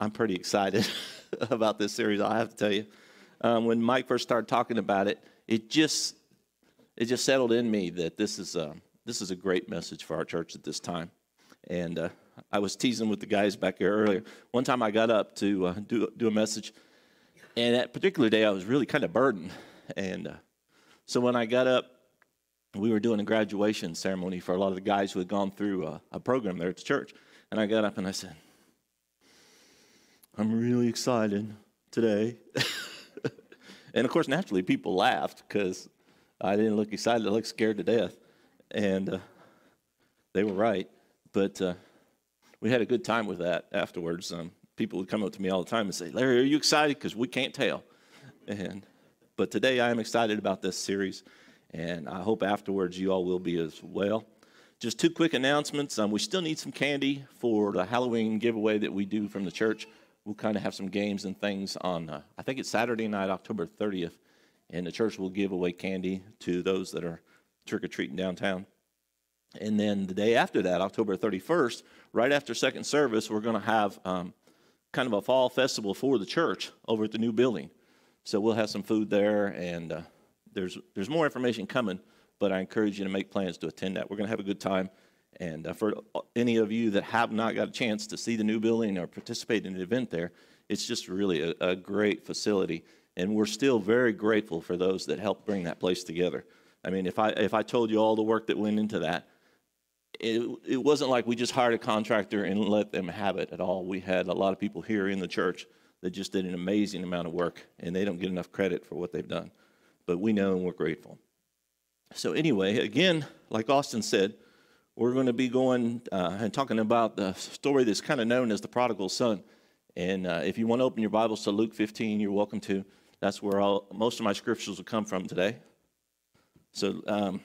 I'm pretty excited about this series. I have to tell you, um, when Mike first started talking about it, it just it just settled in me that this is a, this is a great message for our church at this time. And uh, I was teasing with the guys back here earlier. One time I got up to uh, do do a message, and that particular day I was really kind of burdened. And uh, so when I got up, we were doing a graduation ceremony for a lot of the guys who had gone through a, a program there at the church. And I got up and I said, I'm really excited today. and of course, naturally, people laughed because I didn't look excited. I looked scared to death. And uh, they were right. But uh, we had a good time with that afterwards. Um, people would come up to me all the time and say, Larry, are you excited? Because we can't tell. And, but today I am excited about this series. And I hope afterwards you all will be as well. Just two quick announcements. Um, we still need some candy for the Halloween giveaway that we do from the church we'll kind of have some games and things on, uh, I think it's Saturday night, October 30th, and the church will give away candy to those that are trick or treating downtown. And then the day after that, October 31st, right after second service, we're going to have um, kind of a fall festival for the church over at the new building. So we'll have some food there, and uh, there's there's more information coming. But I encourage you to make plans to attend that. We're going to have a good time. And uh, for any of you that have not got a chance to see the new building or participate in an event there, it's just really a, a great facility. And we're still very grateful for those that helped bring that place together. I mean, if I, if I told you all the work that went into that, it, it wasn't like we just hired a contractor and let them have it at all. We had a lot of people here in the church that just did an amazing amount of work, and they don't get enough credit for what they've done. But we know and we're grateful. So, anyway, again, like Austin said, we're going to be going uh, and talking about the story that's kind of known as the prodigal son. And uh, if you want to open your Bibles to Luke 15, you're welcome to. That's where all, most of my scriptures will come from today. So um,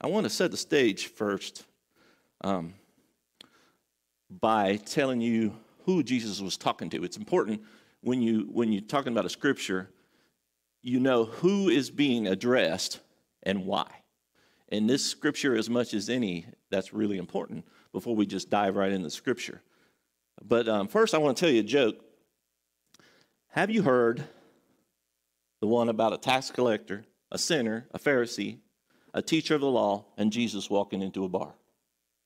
I want to set the stage first um, by telling you who Jesus was talking to. It's important when you when you're talking about a scripture, you know who is being addressed and why. And this scripture, as much as any, that's really important before we just dive right into scripture. But um, first, I want to tell you a joke. Have you heard the one about a tax collector, a sinner, a Pharisee, a teacher of the law, and Jesus walking into a bar?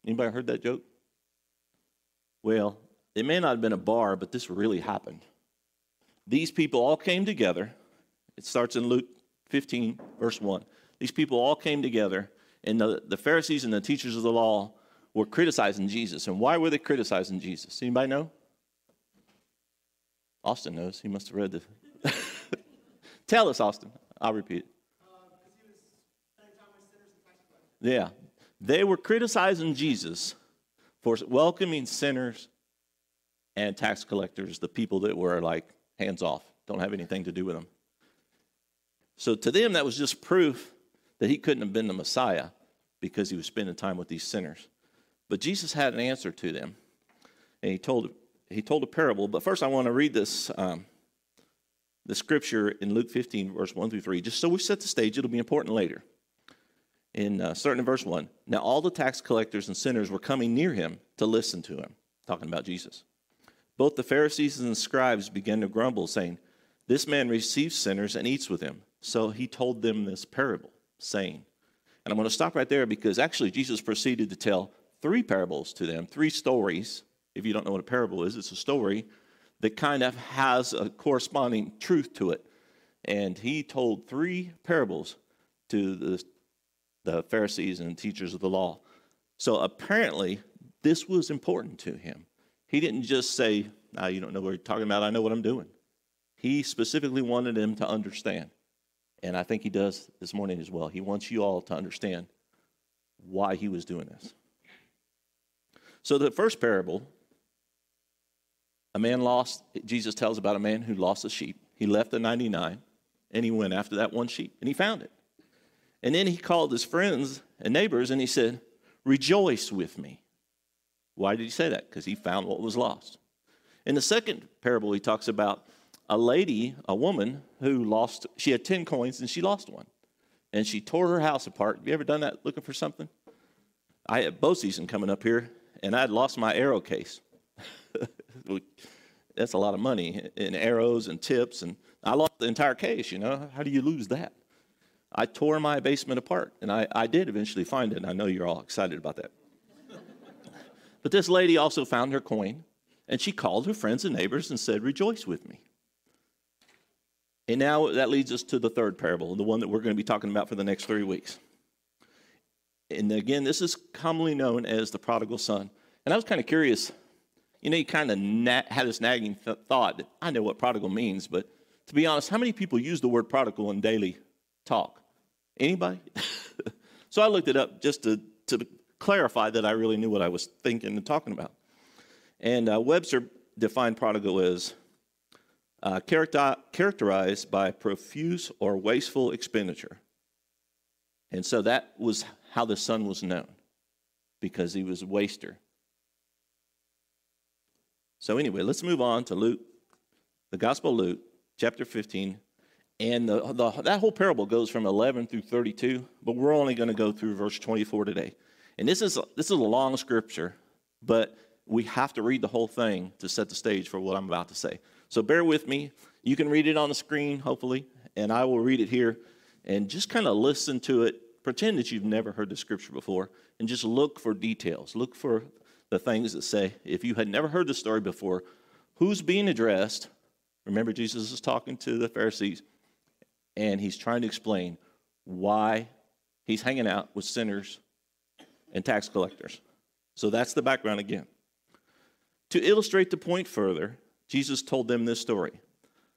Anybody heard that joke? Well, it may not have been a bar, but this really happened. These people all came together. It starts in Luke 15, verse 1. These people all came together and the, the Pharisees and the teachers of the law were criticizing Jesus. And why were they criticizing Jesus? Anybody know? Austin knows. He must have read the. Tell us, Austin. I'll repeat it. Uh, yeah. They were criticizing Jesus for welcoming sinners and tax collectors, the people that were like hands off, don't have anything to do with them. So to them, that was just proof that he couldn't have been the Messiah because he was spending time with these sinners. But Jesus had an answer to them, and he told he told a parable. But first, I want to read this um, the scripture in Luke 15, verse 1 through 3, just so we set the stage. It'll be important later. In uh, in verse 1, now all the tax collectors and sinners were coming near him to listen to him, talking about Jesus. Both the Pharisees and the scribes began to grumble, saying, This man receives sinners and eats with them. So he told them this parable saying. And I'm going to stop right there because actually Jesus proceeded to tell three parables to them, three stories. If you don't know what a parable is, it's a story that kind of has a corresponding truth to it. And he told three parables to the, the Pharisees and teachers of the law. So apparently, this was important to him. He didn't just say, "Now you don't know what you're talking about. I know what I'm doing." He specifically wanted them to understand. And I think he does this morning as well. He wants you all to understand why he was doing this. So, the first parable, a man lost, Jesus tells about a man who lost a sheep. He left the 99 and he went after that one sheep and he found it. And then he called his friends and neighbors and he said, Rejoice with me. Why did he say that? Because he found what was lost. In the second parable, he talks about a lady, a woman who lost, she had 10 coins and she lost one. And she tore her house apart. Have you ever done that looking for something? I had bow season coming up here and I had lost my arrow case. that's a lot of money in arrows and tips. And I lost the entire case, you know. How do you lose that? I tore my basement apart, and I, I did eventually find it. And I know you're all excited about that. but this lady also found her coin, and she called her friends and neighbors and said, Rejoice with me. And now that leads us to the third parable, the one that we're going to be talking about for the next three weeks. And again, this is commonly known as the prodigal son. And I was kind of curious. You know, you kind of na- had this nagging th- thought that I know what prodigal means, but to be honest, how many people use the word prodigal in daily talk? Anybody? so I looked it up just to, to clarify that I really knew what I was thinking and talking about. And uh, Webster defined prodigal as uh, character, characterized by profuse or wasteful expenditure. And so that was how the son was known, because he was a waster. So, anyway, let's move on to Luke, the Gospel of Luke, chapter 15. And the, the, that whole parable goes from 11 through 32, but we're only going to go through verse 24 today. And this is, this is a long scripture, but we have to read the whole thing to set the stage for what I'm about to say. So bear with me. You can read it on the screen, hopefully, and I will read it here. And just kind of listen to it. Pretend that you've never heard the scripture before, and just look for details. Look for the things that say, if you had never heard the story before, who's being addressed? Remember, Jesus is talking to the Pharisees, and he's trying to explain why he's hanging out with sinners and tax collectors. So that's the background again. To illustrate the point further, Jesus told them this story.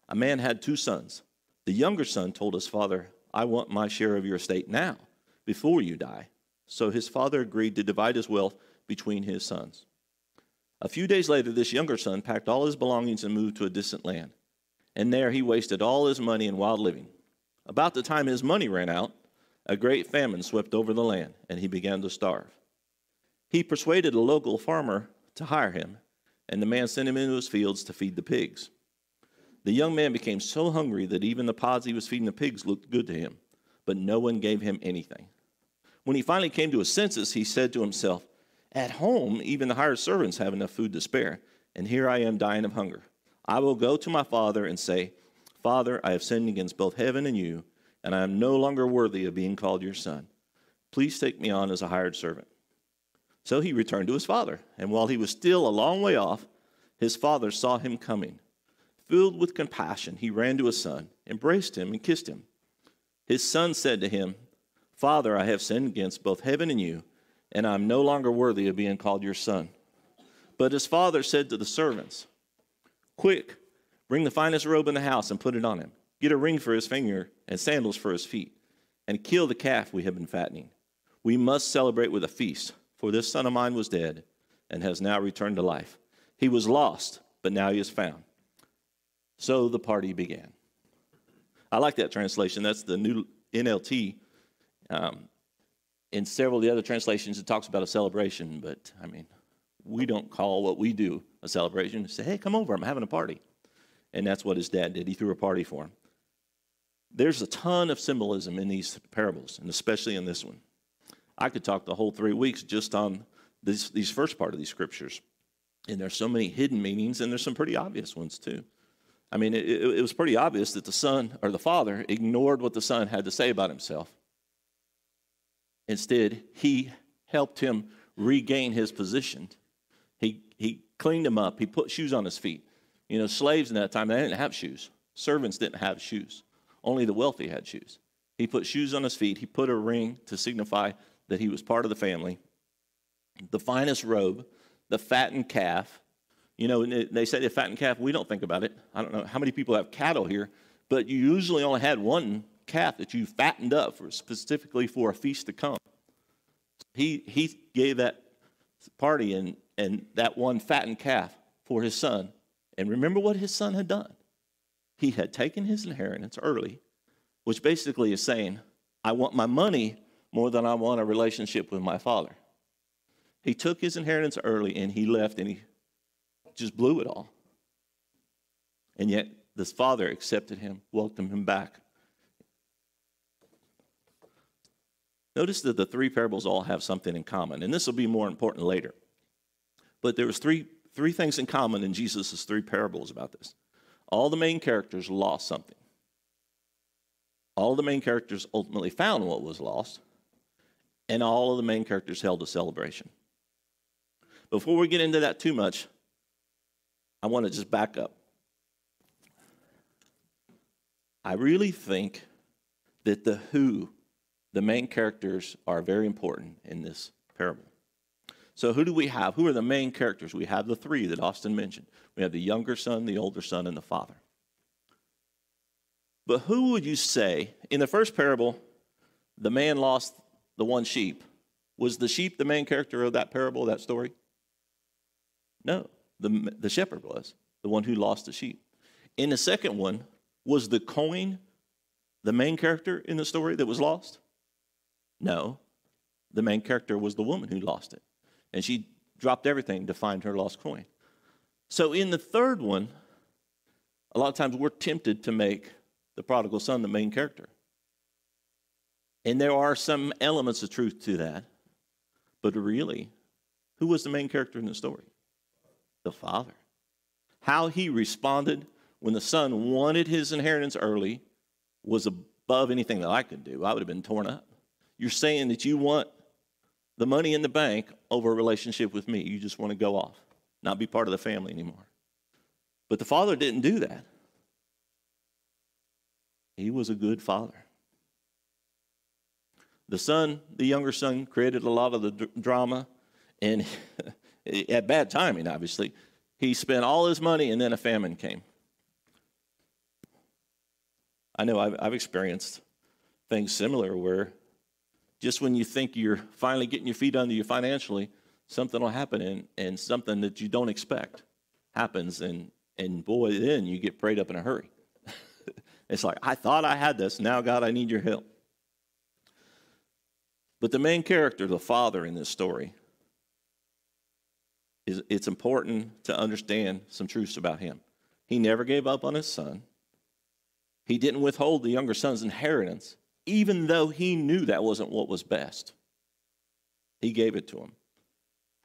A man had two sons. The younger son told his father, I want my share of your estate now, before you die. So his father agreed to divide his wealth between his sons. A few days later, this younger son packed all his belongings and moved to a distant land. And there he wasted all his money in wild living. About the time his money ran out, a great famine swept over the land, and he began to starve. He persuaded a local farmer to hire him, and the man sent him into his fields to feed the pigs. The young man became so hungry that even the pods he was feeding the pigs looked good to him, but no one gave him anything. When he finally came to his senses, he said to himself, At home, even the hired servants have enough food to spare, and here I am dying of hunger. I will go to my father and say, Father, I have sinned against both heaven and you, and I am no longer worthy of being called your son. Please take me on as a hired servant. So he returned to his father, and while he was still a long way off, his father saw him coming. Filled with compassion, he ran to his son, embraced him, and kissed him. His son said to him, Father, I have sinned against both heaven and you, and I am no longer worthy of being called your son. But his father said to the servants, Quick, bring the finest robe in the house and put it on him. Get a ring for his finger and sandals for his feet, and kill the calf we have been fattening. We must celebrate with a feast for this son of mine was dead and has now returned to life. He was lost, but now he is found. So the party began. I like that translation. That's the new NLT. Um, in several of the other translations, it talks about a celebration, but I mean, we don't call what we do a celebration. Say, hey, come over, I'm having a party. And that's what his dad did. He threw a party for him. There's a ton of symbolism in these parables, and especially in this one. I could talk the whole three weeks just on this, these first part of these scriptures. And there's so many hidden meanings, and there's some pretty obvious ones too. I mean, it, it, was pretty obvious that the son or the father ignored what the son had to say about himself. Instead, he helped him regain his position. He, he cleaned him up. He put shoes on his feet. You know, slaves in that time, they didn't have shoes. Servants didn't have shoes. Only the wealthy had shoes. He put shoes on his feet. He put a ring to signify that he was part of the family, the finest robe, the fattened calf. You know, they say the fattened calf, we don't think about it. I don't know how many people have cattle here, but you usually only had one calf that you fattened up for specifically for a feast to come. He, he gave that party and, and that one fattened calf for his son. And remember what his son had done? He had taken his inheritance early, which basically is saying, I want my money more than I want a relationship with my father. He took his inheritance early and he left and he just blew it all. And yet, this father accepted him, welcomed him back. Notice that the three parables all have something in common, and this will be more important later. But there was three three things in common in Jesus' three parables about this. All the main characters lost something. All the main characters ultimately found what was lost, and all of the main characters held a celebration. Before we get into that too much, I want to just back up. I really think that the who, the main characters, are very important in this parable. So, who do we have? Who are the main characters? We have the three that Austin mentioned. We have the younger son, the older son, and the father. But who would you say, in the first parable, the man lost the one sheep? Was the sheep the main character of that parable, that story? No, the, the shepherd was, the one who lost the sheep. In the second one, was the coin the main character in the story that was lost? No, the main character was the woman who lost it and she dropped everything to find her lost coin. So in the third one, a lot of times we're tempted to make the prodigal son the main character. And there are some elements of truth to that. But really, who was the main character in the story? The father. How he responded when the son wanted his inheritance early was above anything that I could do. I would have been torn up. You're saying that you want the money in the bank over a relationship with me. You just want to go off, not be part of the family anymore. But the father didn't do that. He was a good father. The son, the younger son, created a lot of the d- drama, and at bad timing, obviously. He spent all his money, and then a famine came. I know I've, I've experienced things similar where just when you think you're finally getting your feet under you financially, something will happen and, and something that you don't expect happens. And, and boy, then you get prayed up in a hurry. it's like, I thought I had this. Now, God, I need your help. But the main character, the father in this story, is it's important to understand some truths about him. He never gave up on his son. He didn't withhold the younger son's inheritance even though he knew that wasn't what was best. He gave it to him.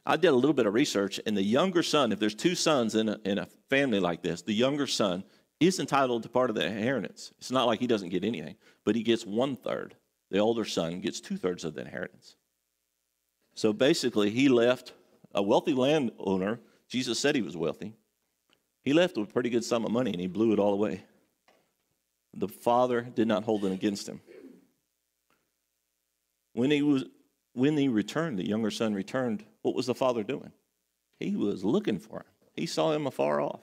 I did a little bit of research, and the younger son, if there's two sons in a, in a family like this, the younger son is entitled to part of the inheritance. It's not like he doesn't get anything, but he gets one third. The older son gets two thirds of the inheritance. So basically, he left a wealthy landowner. Jesus said he was wealthy. He left with a pretty good sum of money and he blew it all away. The father did not hold it against him. When he was when he returned, the younger son returned, what was the father doing? He was looking for him. He saw him afar off.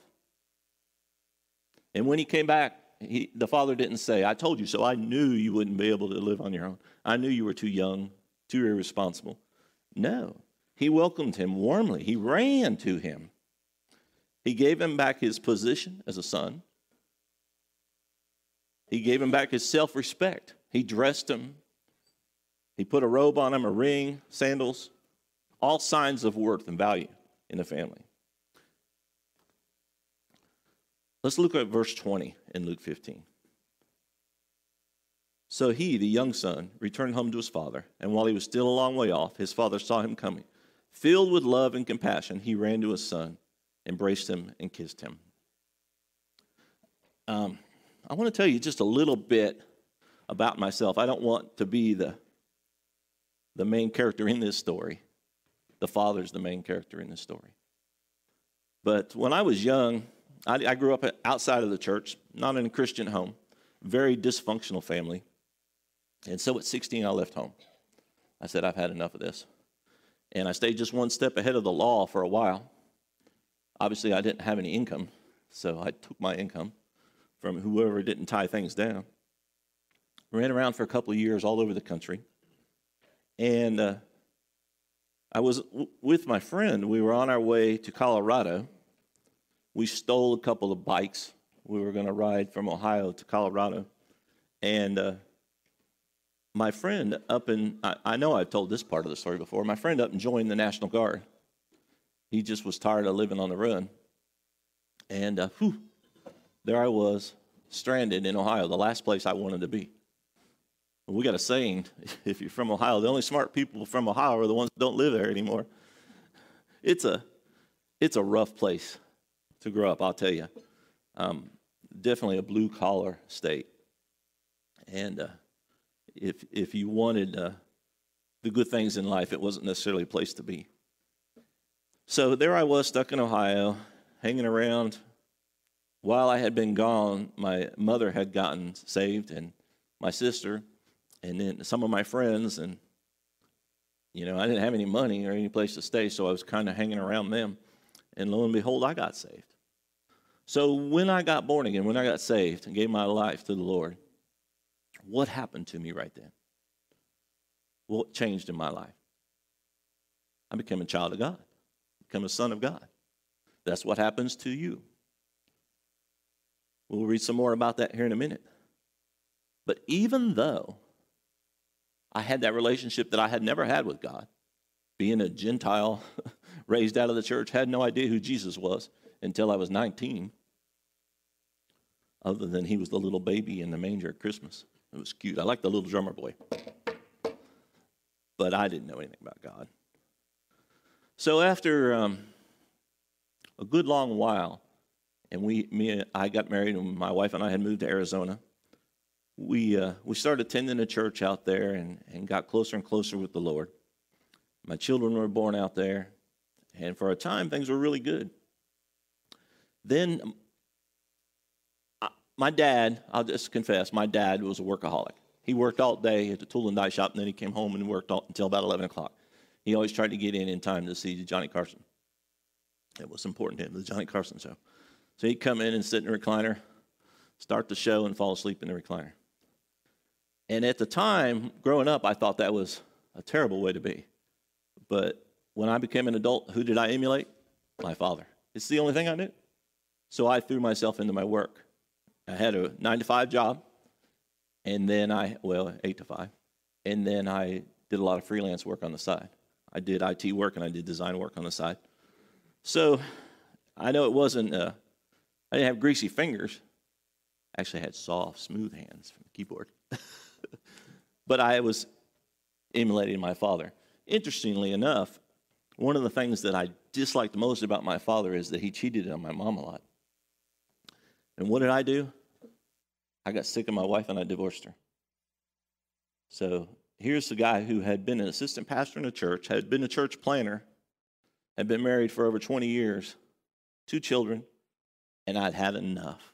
And when he came back, he, the father didn't say, I told you so. I knew you wouldn't be able to live on your own. I knew you were too young, too irresponsible. No. He welcomed him warmly. He ran to him. He gave him back his position as a son. He gave him back his self respect. He dressed him he put a robe on him, a ring, sandals, all signs of worth and value in the family. Let's look at verse 20 in Luke 15. So he, the young son, returned home to his father, and while he was still a long way off, his father saw him coming. Filled with love and compassion, he ran to his son, embraced him, and kissed him. Um, I want to tell you just a little bit about myself. I don't want to be the the main character in this story. The father's the main character in this story. But when I was young, I, I grew up outside of the church, not in a Christian home, very dysfunctional family. And so at 16, I left home. I said, I've had enough of this. And I stayed just one step ahead of the law for a while. Obviously, I didn't have any income, so I took my income from whoever didn't tie things down. Ran around for a couple of years all over the country. And uh, I was w- with my friend. We were on our way to Colorado. We stole a couple of bikes. We were going to ride from Ohio to Colorado. And uh, my friend up in, I, I, know I've told this part of the story before. My friend up and joined the National Guard. He just was tired of living on the run. And uh, whew, there I was, stranded in Ohio, the last place I wanted to be we got a saying if you're from Ohio, the only smart people from Ohio are the ones that don't live there anymore. It's a it's a rough place to grow up, I'll tell you. Um, definitely a blue collar state. And uh, if, if you wanted uh, the good things in life, it wasn't necessarily a place to be. So there I was, stuck in Ohio, hanging around. While I had been gone, my mother had gotten saved, and my sister, and then some of my friends, and you know, I didn't have any money or any place to stay, so I was kind of hanging around them. And lo and behold, I got saved. So when I got born again, when I got saved and gave my life to the Lord, what happened to me right then? What changed in my life? I became a child of God, become a son of God. That's what happens to you. We'll read some more about that here in a minute. But even though I had that relationship that I had never had with God, being a Gentile raised out of the church, had no idea who Jesus was until I was 19, other than he was the little baby in the manger at Christmas. It was cute. I like the little drummer boy. But I didn't know anything about God. So after um, a good long while, and we, me, I got married, and my wife and I had moved to Arizona. We uh, we started attending a church out there, and, and got closer and closer with the Lord. My children were born out there, and for a time things were really good. Then um, my dad, I'll just confess, my dad was a workaholic. He worked all day at the tool and die shop, and then he came home and worked all, until about 11 o'clock. He always tried to get in in time to see Johnny Carson. It was important to him, the Johnny Carson show. So he'd come in and sit in the recliner, start the show, and fall asleep in the recliner. And at the time, growing up, I thought that was a terrible way to be. But when I became an adult, who did I emulate? My father. It's the only thing I knew. So I threw myself into my work. I had a nine to five job, and then I, well, eight to five, and then I did a lot of freelance work on the side. I did IT work and I did design work on the side. So I know it wasn't, uh, I didn't have greasy fingers. I actually had soft, smooth hands from the keyboard. but I was emulating my father. Interestingly enough, one of the things that I disliked most about my father is that he cheated on my mom a lot. And what did I do? I got sick of my wife and I divorced her. So here's the guy who had been an assistant pastor in a church, had been a church planter, had been married for over 20 years, two children, and I'd had enough.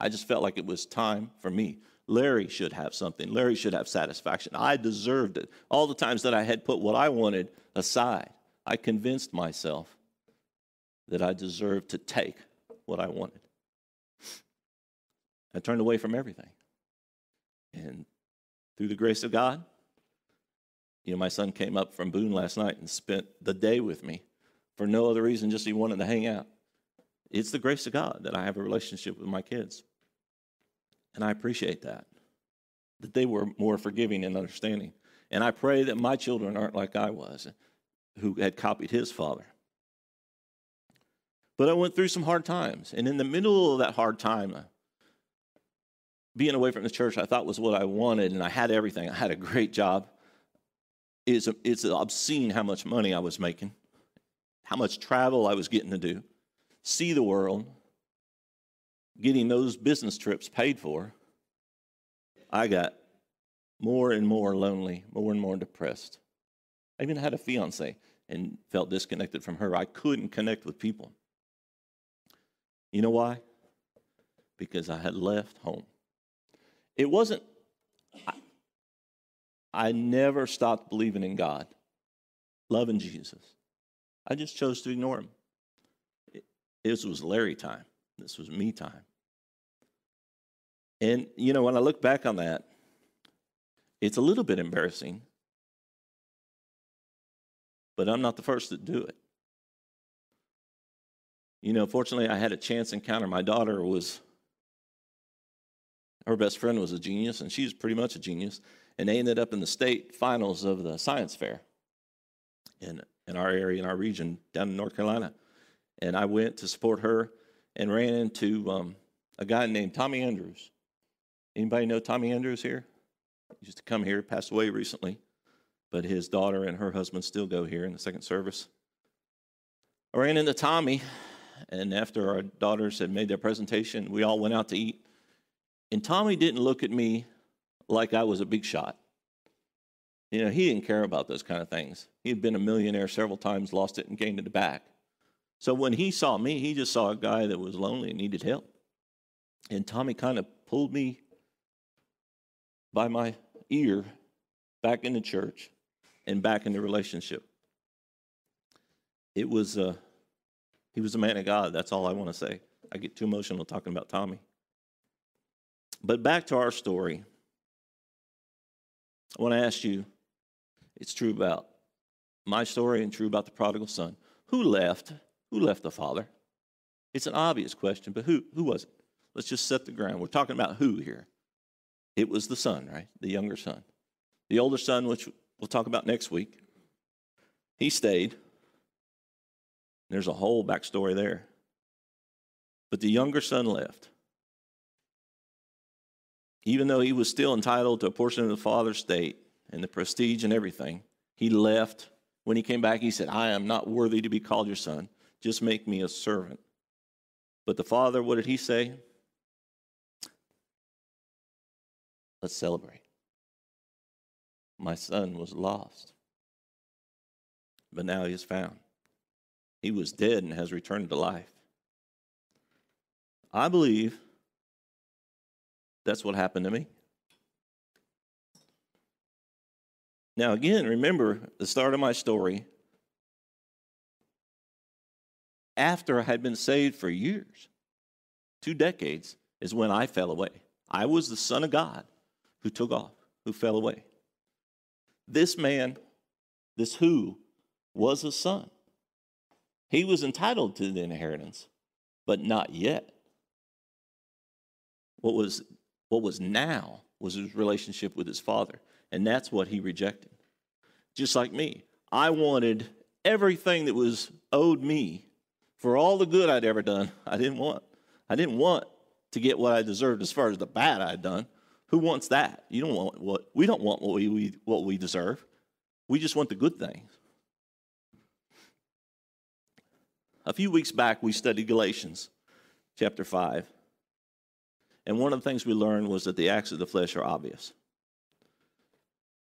I just felt like it was time for me. Larry should have something. Larry should have satisfaction. I deserved it. All the times that I had put what I wanted aside, I convinced myself that I deserved to take what I wanted. I turned away from everything. And through the grace of God, you know, my son came up from Boone last night and spent the day with me for no other reason, just he wanted to hang out. It's the grace of God that I have a relationship with my kids. And I appreciate that, that they were more forgiving and understanding. And I pray that my children aren't like I was, who had copied his father. But I went through some hard times. And in the middle of that hard time, uh, being away from the church I thought was what I wanted, and I had everything. I had a great job. It's, it's obscene how much money I was making, how much travel I was getting to do, see the world, getting those business trips paid for. I got more and more lonely, more and more depressed. I even had a fiance and felt disconnected from her. I couldn't connect with people. You know why? Because I had left home. It wasn't, I, I never stopped believing in God, loving Jesus. I just chose to ignore him. It, this was Larry time. This was me time. And, you know, when I look back on that, it's a little bit embarrassing, but I'm not the first to do it. You know, fortunately, I had a chance encounter. My daughter was her best friend was a genius, and she's pretty much a genius. And they ended up in the state finals of the science fair in, in our area, in our region, down in North Carolina. And I went to support her and ran into um, a guy named Tommy Andrews. Anybody know Tommy Andrews here? He used to come here, passed away recently, but his daughter and her husband still go here in the second service. I ran into Tommy, and after our daughters had made their presentation, we all went out to eat. And Tommy didn't look at me like I was a big shot. You know, he didn't care about those kind of things. He had been a millionaire several times, lost it, and gained it back. So when he saw me, he just saw a guy that was lonely and needed help. And Tommy kind of pulled me by my ear back into church and back into relationship. It was, uh, he was a man of God. That's all I want to say. I get too emotional talking about Tommy. But back to our story. I want to ask you it's true about my story and true about the prodigal son. Who left? Who left the father? It's an obvious question, but who, who was it? Let's just set the ground. We're talking about who here? It was the son, right? The younger son. The older son, which we'll talk about next week, he stayed. There's a whole backstory there. But the younger son left. Even though he was still entitled to a portion of the father's estate and the prestige and everything, he left. When he came back, he said, I am not worthy to be called your son. Just make me a servant. But the father, what did he say? Let's celebrate. My son was lost, but now he is found. He was dead and has returned to life. I believe that's what happened to me. Now, again, remember the start of my story. After I had been saved for years, two decades, is when I fell away. I was the Son of God who took off, who fell away. This man, this who, was a son. He was entitled to the inheritance, but not yet. What was, what was now was his relationship with his father, and that's what he rejected. Just like me, I wanted everything that was owed me for all the good I'd ever done. I didn't want. I didn't want to get what I deserved as far as the bad I'd done. Who wants that? You don't want what we don't want what we, we what we deserve. We just want the good things. A few weeks back, we studied Galatians chapter 5. And one of the things we learned was that the acts of the flesh are obvious.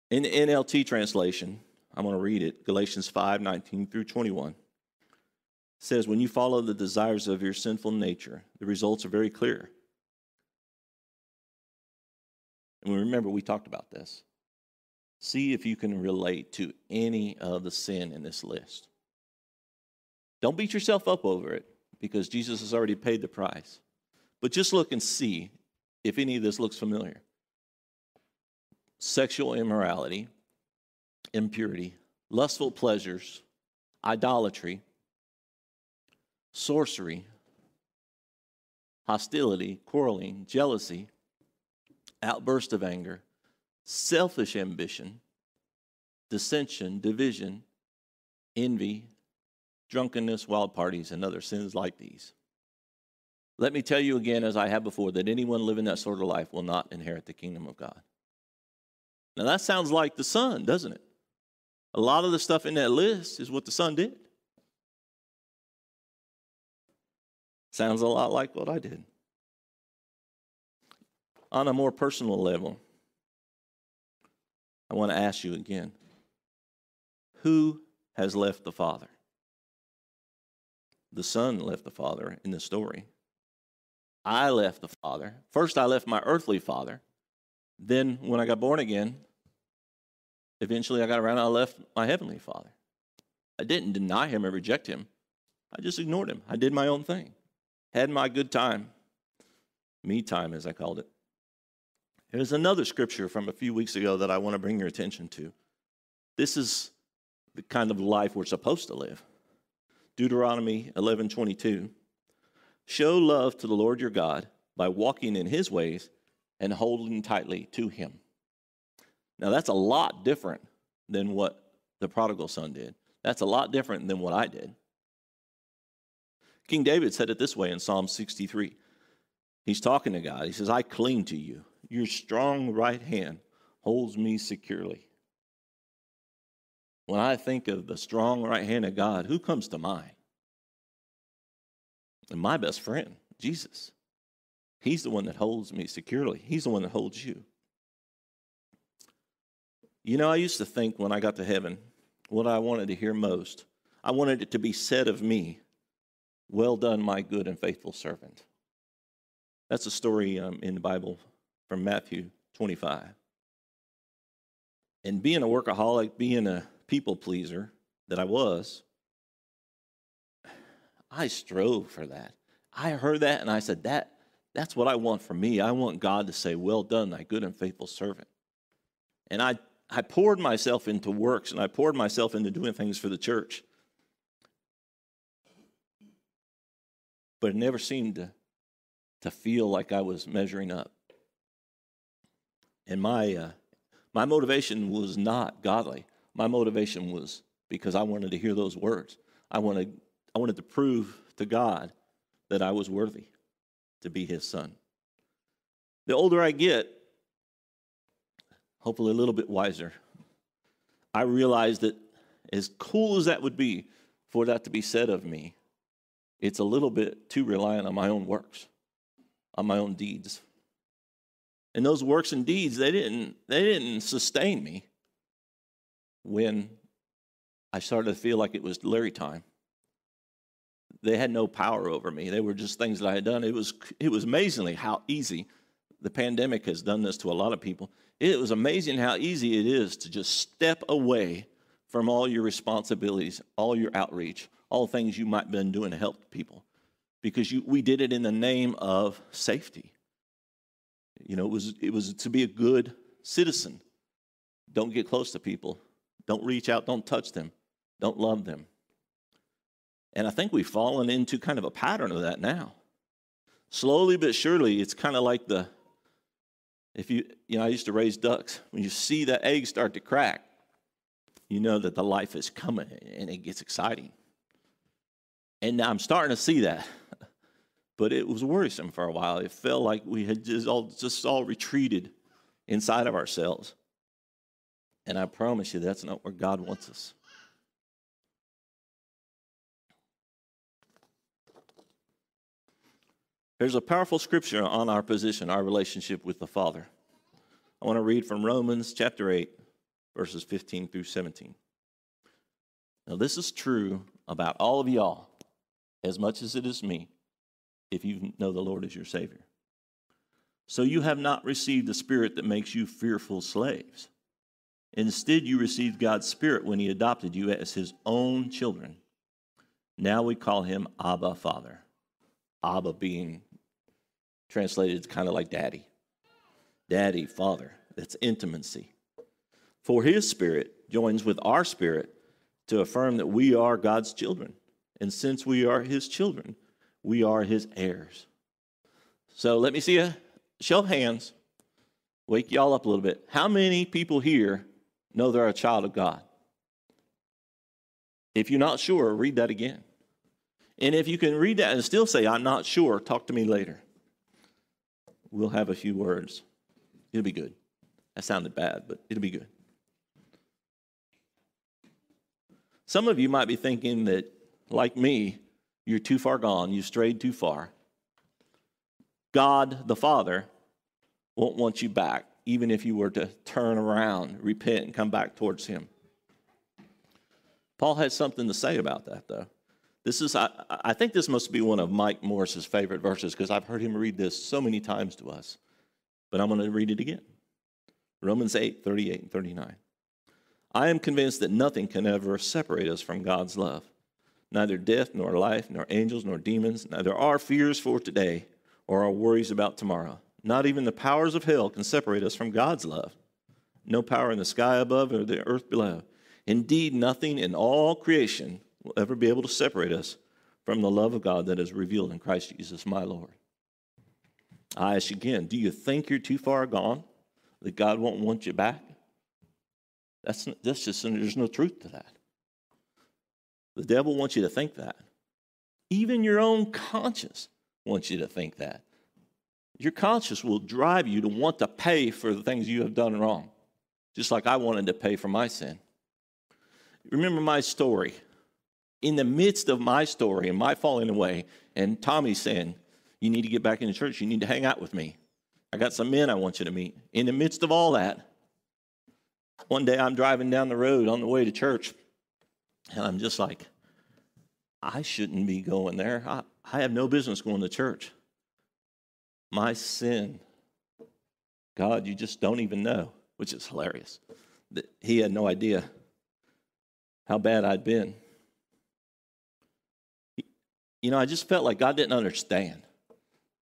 In the NLT translation, I'm going to read it Galatians 5 19 through 21 says, When you follow the desires of your sinful nature, the results are very clear. And remember, we talked about this. See if you can relate to any of the sin in this list. Don't beat yourself up over it because Jesus has already paid the price. But just look and see if any of this looks familiar sexual immorality, impurity, lustful pleasures, idolatry, sorcery, hostility, quarreling, jealousy, outburst of anger, selfish ambition, dissension, division, envy, drunkenness, wild parties, and other sins like these. Let me tell you again, as I have before, that anyone living that sort of life will not inherit the kingdom of God. Now, that sounds like the Son, doesn't it? A lot of the stuff in that list is what the Son did. Sounds a lot like what I did. On a more personal level, I want to ask you again who has left the Father? The Son left the Father in the story. I left the Father. First, I left my earthly Father. Then, when I got born again, eventually I got around, and I left my heavenly Father. I didn't deny him or reject him, I just ignored him. I did my own thing, had my good time, me time, as I called it. There's another scripture from a few weeks ago that I want to bring your attention to. This is the kind of life we're supposed to live. Deuteronomy 11:22. Show love to the Lord your God by walking in his ways and holding tightly to him. Now that's a lot different than what the prodigal son did. That's a lot different than what I did. King David said it this way in Psalm 63. He's talking to God. He says, I cling to you. Your strong right hand holds me securely. When I think of the strong right hand of God, who comes to mind? And my best friend, Jesus, he's the one that holds me securely. He's the one that holds you. You know, I used to think when I got to heaven, what I wanted to hear most, I wanted it to be said of me, Well done, my good and faithful servant. That's a story um, in the Bible from Matthew 25. And being a workaholic, being a people pleaser that I was, I strove for that. I heard that and I said, that, that's what I want for me. I want God to say, Well done, thy good and faithful servant. And I, I poured myself into works and I poured myself into doing things for the church. But it never seemed to, to feel like I was measuring up. And my, uh, my motivation was not godly. My motivation was because I wanted to hear those words. I wanted, I wanted to prove to God that I was worthy to be his son. The older I get, hopefully a little bit wiser, I realize that as cool as that would be for that to be said of me, it's a little bit too reliant on my own works, on my own deeds. And those works and deeds, they didn't, they didn't sustain me when I started to feel like it was Larry time. They had no power over me. They were just things that I had done. It was, it was amazingly how easy the pandemic has done this to a lot of people. It was amazing how easy it is to just step away from all your responsibilities, all your outreach, all things you might have been doing to help people. Because you, we did it in the name of safety. You know, it was, it was to be a good citizen. Don't get close to people. Don't reach out. Don't touch them. Don't love them. And I think we've fallen into kind of a pattern of that now. Slowly but surely, it's kind of like the, if you, you know, I used to raise ducks. When you see that egg start to crack, you know that the life is coming and it gets exciting. And now I'm starting to see that. But it was worrisome for a while. It felt like we had just all, just all retreated inside of ourselves. And I promise you, that's not where God wants us. There's a powerful scripture on our position, our relationship with the Father. I want to read from Romans chapter 8, verses 15 through 17. Now, this is true about all of y'all as much as it is me if you know the Lord as your Savior. So you have not received the Spirit that makes you fearful slaves. Instead, you received God's Spirit when He adopted you as His own children. Now we call Him Abba Father. Abba being translated kind of like daddy. Daddy, Father. That's intimacy. For His Spirit joins with our spirit to affirm that we are God's children. And since we are His children, we are his heirs. So let me see a show of hands. Wake y'all up a little bit. How many people here know they're a child of God? If you're not sure, read that again. And if you can read that and still say, I'm not sure, talk to me later. We'll have a few words. It'll be good. That sounded bad, but it'll be good. Some of you might be thinking that, like me, you're too far gone. You've strayed too far. God the Father won't want you back, even if you were to turn around, repent, and come back towards Him. Paul has something to say about that, though. This is, I, I think this must be one of Mike Morris's favorite verses because I've heard him read this so many times to us. But I'm going to read it again Romans 8, 38 and 39. I am convinced that nothing can ever separate us from God's love neither death, nor life, nor angels, nor demons, neither our fears for today or our worries about tomorrow. Not even the powers of hell can separate us from God's love. No power in the sky above or the earth below. Indeed, nothing in all creation will ever be able to separate us from the love of God that is revealed in Christ Jesus, my Lord. I ask again, do you think you're too far gone? That God won't want you back? That's, that's just, there's no truth to that. The devil wants you to think that. Even your own conscience wants you to think that. Your conscience will drive you to want to pay for the things you have done wrong, just like I wanted to pay for my sin. Remember my story. in the midst of my story and my falling away, and Tommy saying, You need to get back into church, you need to hang out with me. I got some men I want you to meet. In the midst of all that, one day I'm driving down the road on the way to church, and I'm just like, I shouldn't be going there. I, I have no business going to church. My sin, God, you just don't even know, which is hilarious. That he had no idea how bad I'd been. You know, I just felt like God didn't understand.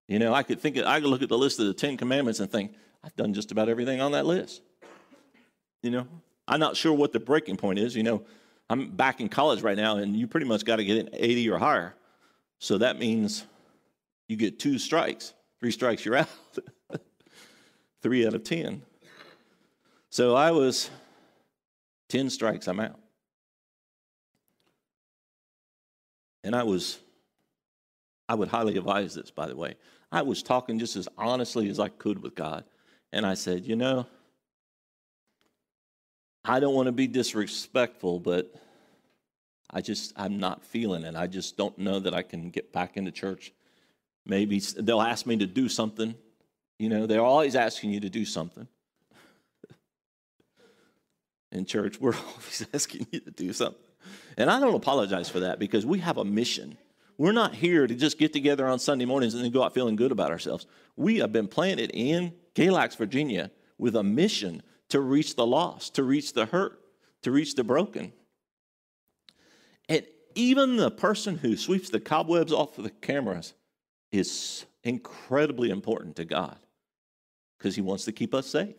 You know, I could think, I could look at the list of the Ten Commandments and think, I've done just about everything on that list. You know, I'm not sure what the breaking point is. You know, I'm back in college right now, and you pretty much got to get an 80 or higher. So that means you get two strikes. Three strikes, you're out. Three out of 10. So I was 10 strikes, I'm out. And I was, I would highly advise this, by the way. I was talking just as honestly as I could with God. And I said, you know, I don't want to be disrespectful, but I just, I'm not feeling it. I just don't know that I can get back into church. Maybe they'll ask me to do something. You know, they're always asking you to do something. In church, we're always asking you to do something. And I don't apologize for that because we have a mission. We're not here to just get together on Sunday mornings and then go out feeling good about ourselves. We have been planted in Galax, Virginia, with a mission to reach the lost, to reach the hurt, to reach the broken. And even the person who sweeps the cobwebs off of the cameras is incredibly important to God because He wants to keep us safe.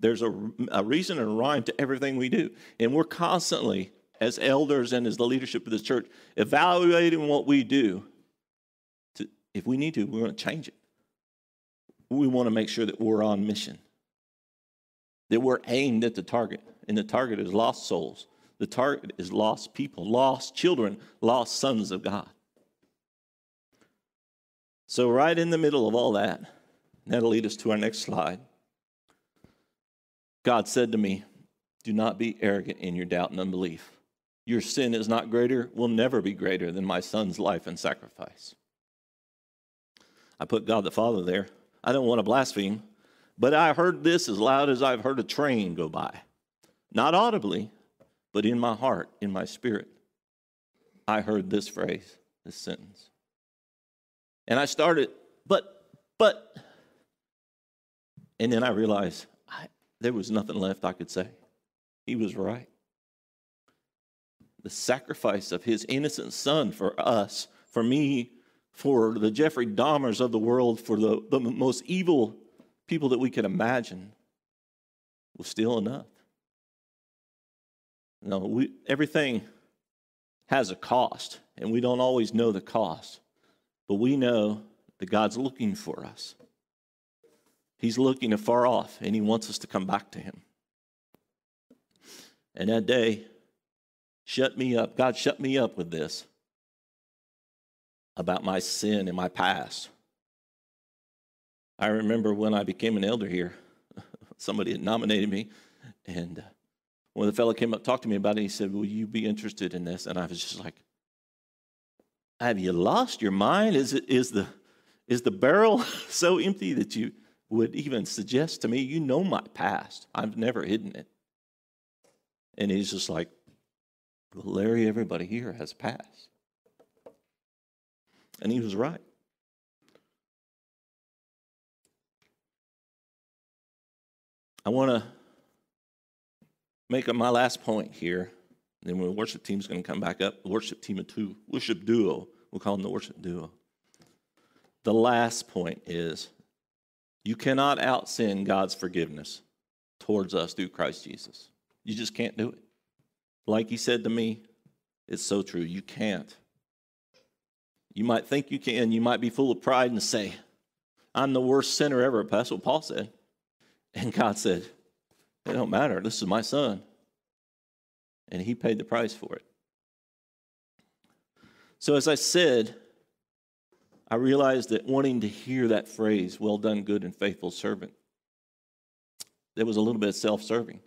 There's a, a reason and a rhyme to everything we do. And we're constantly, as elders and as the leadership of the church, evaluating what we do. To, if we need to, we're going to change it. We want to make sure that we're on mission, that we're aimed at the target, and the target is lost souls. The target is lost people, lost children, lost sons of God. So, right in the middle of all that, that'll lead us to our next slide. God said to me, Do not be arrogant in your doubt and unbelief. Your sin is not greater, will never be greater than my son's life and sacrifice. I put God the Father there. I don't want to blaspheme, but I heard this as loud as I've heard a train go by. Not audibly, but in my heart, in my spirit. I heard this phrase, this sentence. And I started, but, but, and then I realized I, there was nothing left I could say. He was right. The sacrifice of his innocent son for us, for me, for the Jeffrey Dahmers of the world, for the, the most evil people that we could imagine, was still enough. No, we, everything has a cost, and we don't always know the cost. But we know that God's looking for us. He's looking afar off, and He wants us to come back to Him. And that day, shut me up. God shut me up with this about my sin and my past. I remember when I became an elder here, somebody had nominated me, and uh, when the fellow came up talked to me about it, he said, Will you be interested in this? And I was just like, have you lost your mind? Is, it, is, the, is the barrel so empty that you would even suggest to me, you know my past? I've never hidden it. And he's just like, well, Larry, everybody here has past. And he was right. I want to make my last point here then when the worship team's going to come back up, the worship team of two, worship duo, we'll call them the worship duo. The last point is you cannot out sin God's forgiveness towards us through Christ Jesus. You just can't do it. Like he said to me, it's so true. You can't. You might think you can. You might be full of pride and say, I'm the worst sinner ever. What Paul said. And God said, It don't matter. This is my son and he paid the price for it. So, as I said, I realized that wanting to hear that phrase, well done, good and faithful servant, there was a little bit self serving.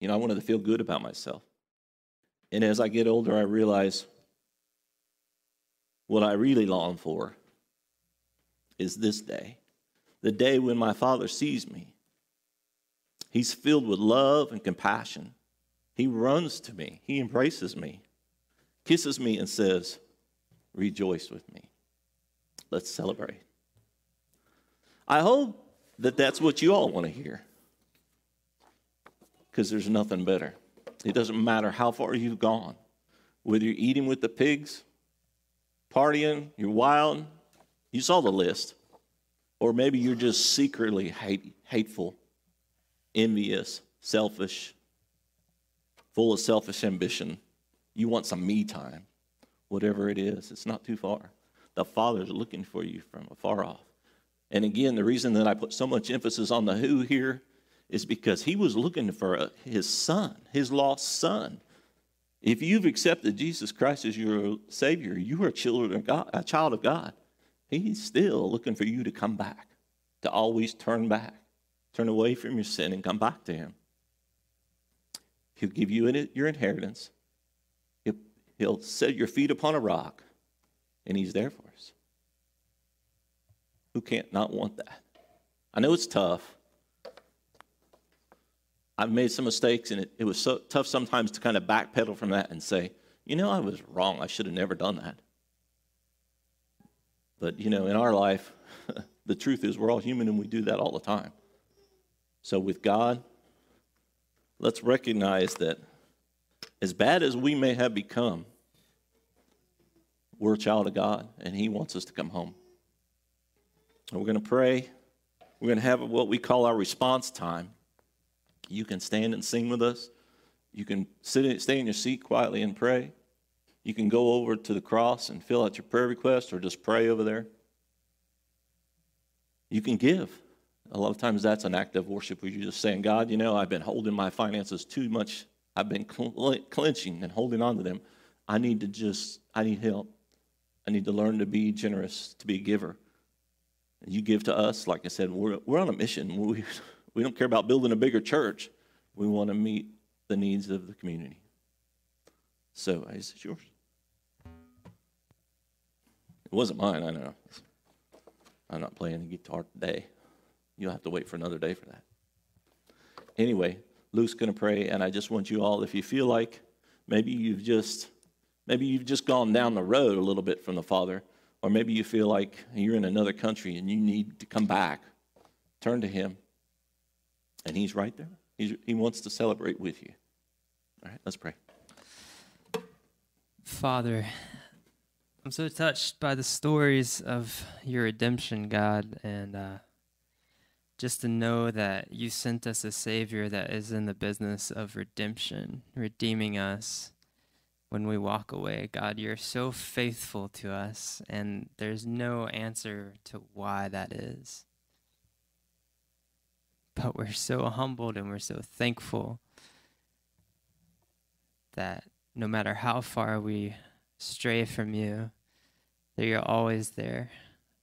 You know, I wanted to feel good about myself. And as I get older, I realize what I really long for is this day the day when my Father sees me. He's filled with love and compassion. He runs to me, He embraces me, kisses me, and says, Rejoice with me. Let's celebrate. I hope that that's what you all want to hear because there's nothing better. It doesn't matter how far you've gone, whether you're eating with the pigs, partying, you're wild, you saw the list. Or maybe you're just secretly hate, hateful, envious, selfish, full of selfish ambition. You want some me time. Whatever it is, it's not too far. The Father's looking for you from afar off. And again, the reason that I put so much emphasis on the who here is because he was looking for a, his son, his lost son. If you've accepted Jesus Christ as your Savior, you are a child of God. A child of God. He's still looking for you to come back, to always turn back, turn away from your sin and come back to Him. He'll give you your inheritance. He'll, set your feet upon a rock, and He's there for us. Who can't not want that? I know it's tough. I've made some mistakes, and it, it was so tough sometimes to kind of backpedal from that and say, you know, I was wrong. I should have never done that. But, you know, in our life, the truth is we're all human and we do that all the time. So with God, let's recognize that as bad as we may have become, we're a child of God and He wants us to come home. And we're going to pray. We're going to have what we call our response time. You can stand and sing with us. You can sit in, stay in your seat quietly and pray. You can go over to the cross and fill out your prayer request or just pray over there. You can give. A lot of times that's an act of worship where you're just saying, God, you know, I've been holding my finances too much. I've been clenching and holding on to them. I need to just, I need help. I need to learn to be generous, to be a giver. And you give to us, like I said, we're, we're on a mission. We, we don't care about building a bigger church. We want to meet the needs of the community. So, is it yours? It wasn't mine, I know. I'm not playing the guitar today. You'll have to wait for another day for that. Anyway, Luke's going to pray, and I just want you all, if you feel like maybe you've just maybe you've just gone down the road a little bit from the Father, or maybe you feel like you're in another country and you need to come back, turn to Him and He's right there. He's, he wants to celebrate with you. All right, let's pray. Father, I'm so touched by the stories of your redemption, God, and uh, just to know that you sent us a Savior that is in the business of redemption, redeeming us when we walk away. God, you're so faithful to us, and there's no answer to why that is but we're so humbled and we're so thankful that no matter how far we stray from you, that you're always there.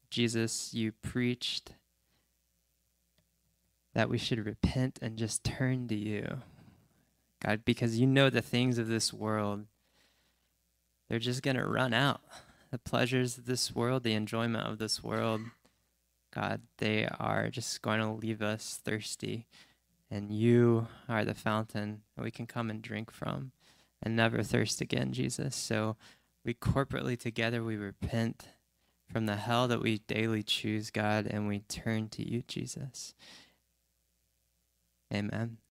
Jesus, you preached that we should repent and just turn to you. God, because you know the things of this world, they're just going to run out. The pleasures of this world, the enjoyment of this world, God, they are just going to leave us thirsty. And you are the fountain that we can come and drink from and never thirst again, Jesus. So we corporately together, we repent from the hell that we daily choose, God, and we turn to you, Jesus. Amen.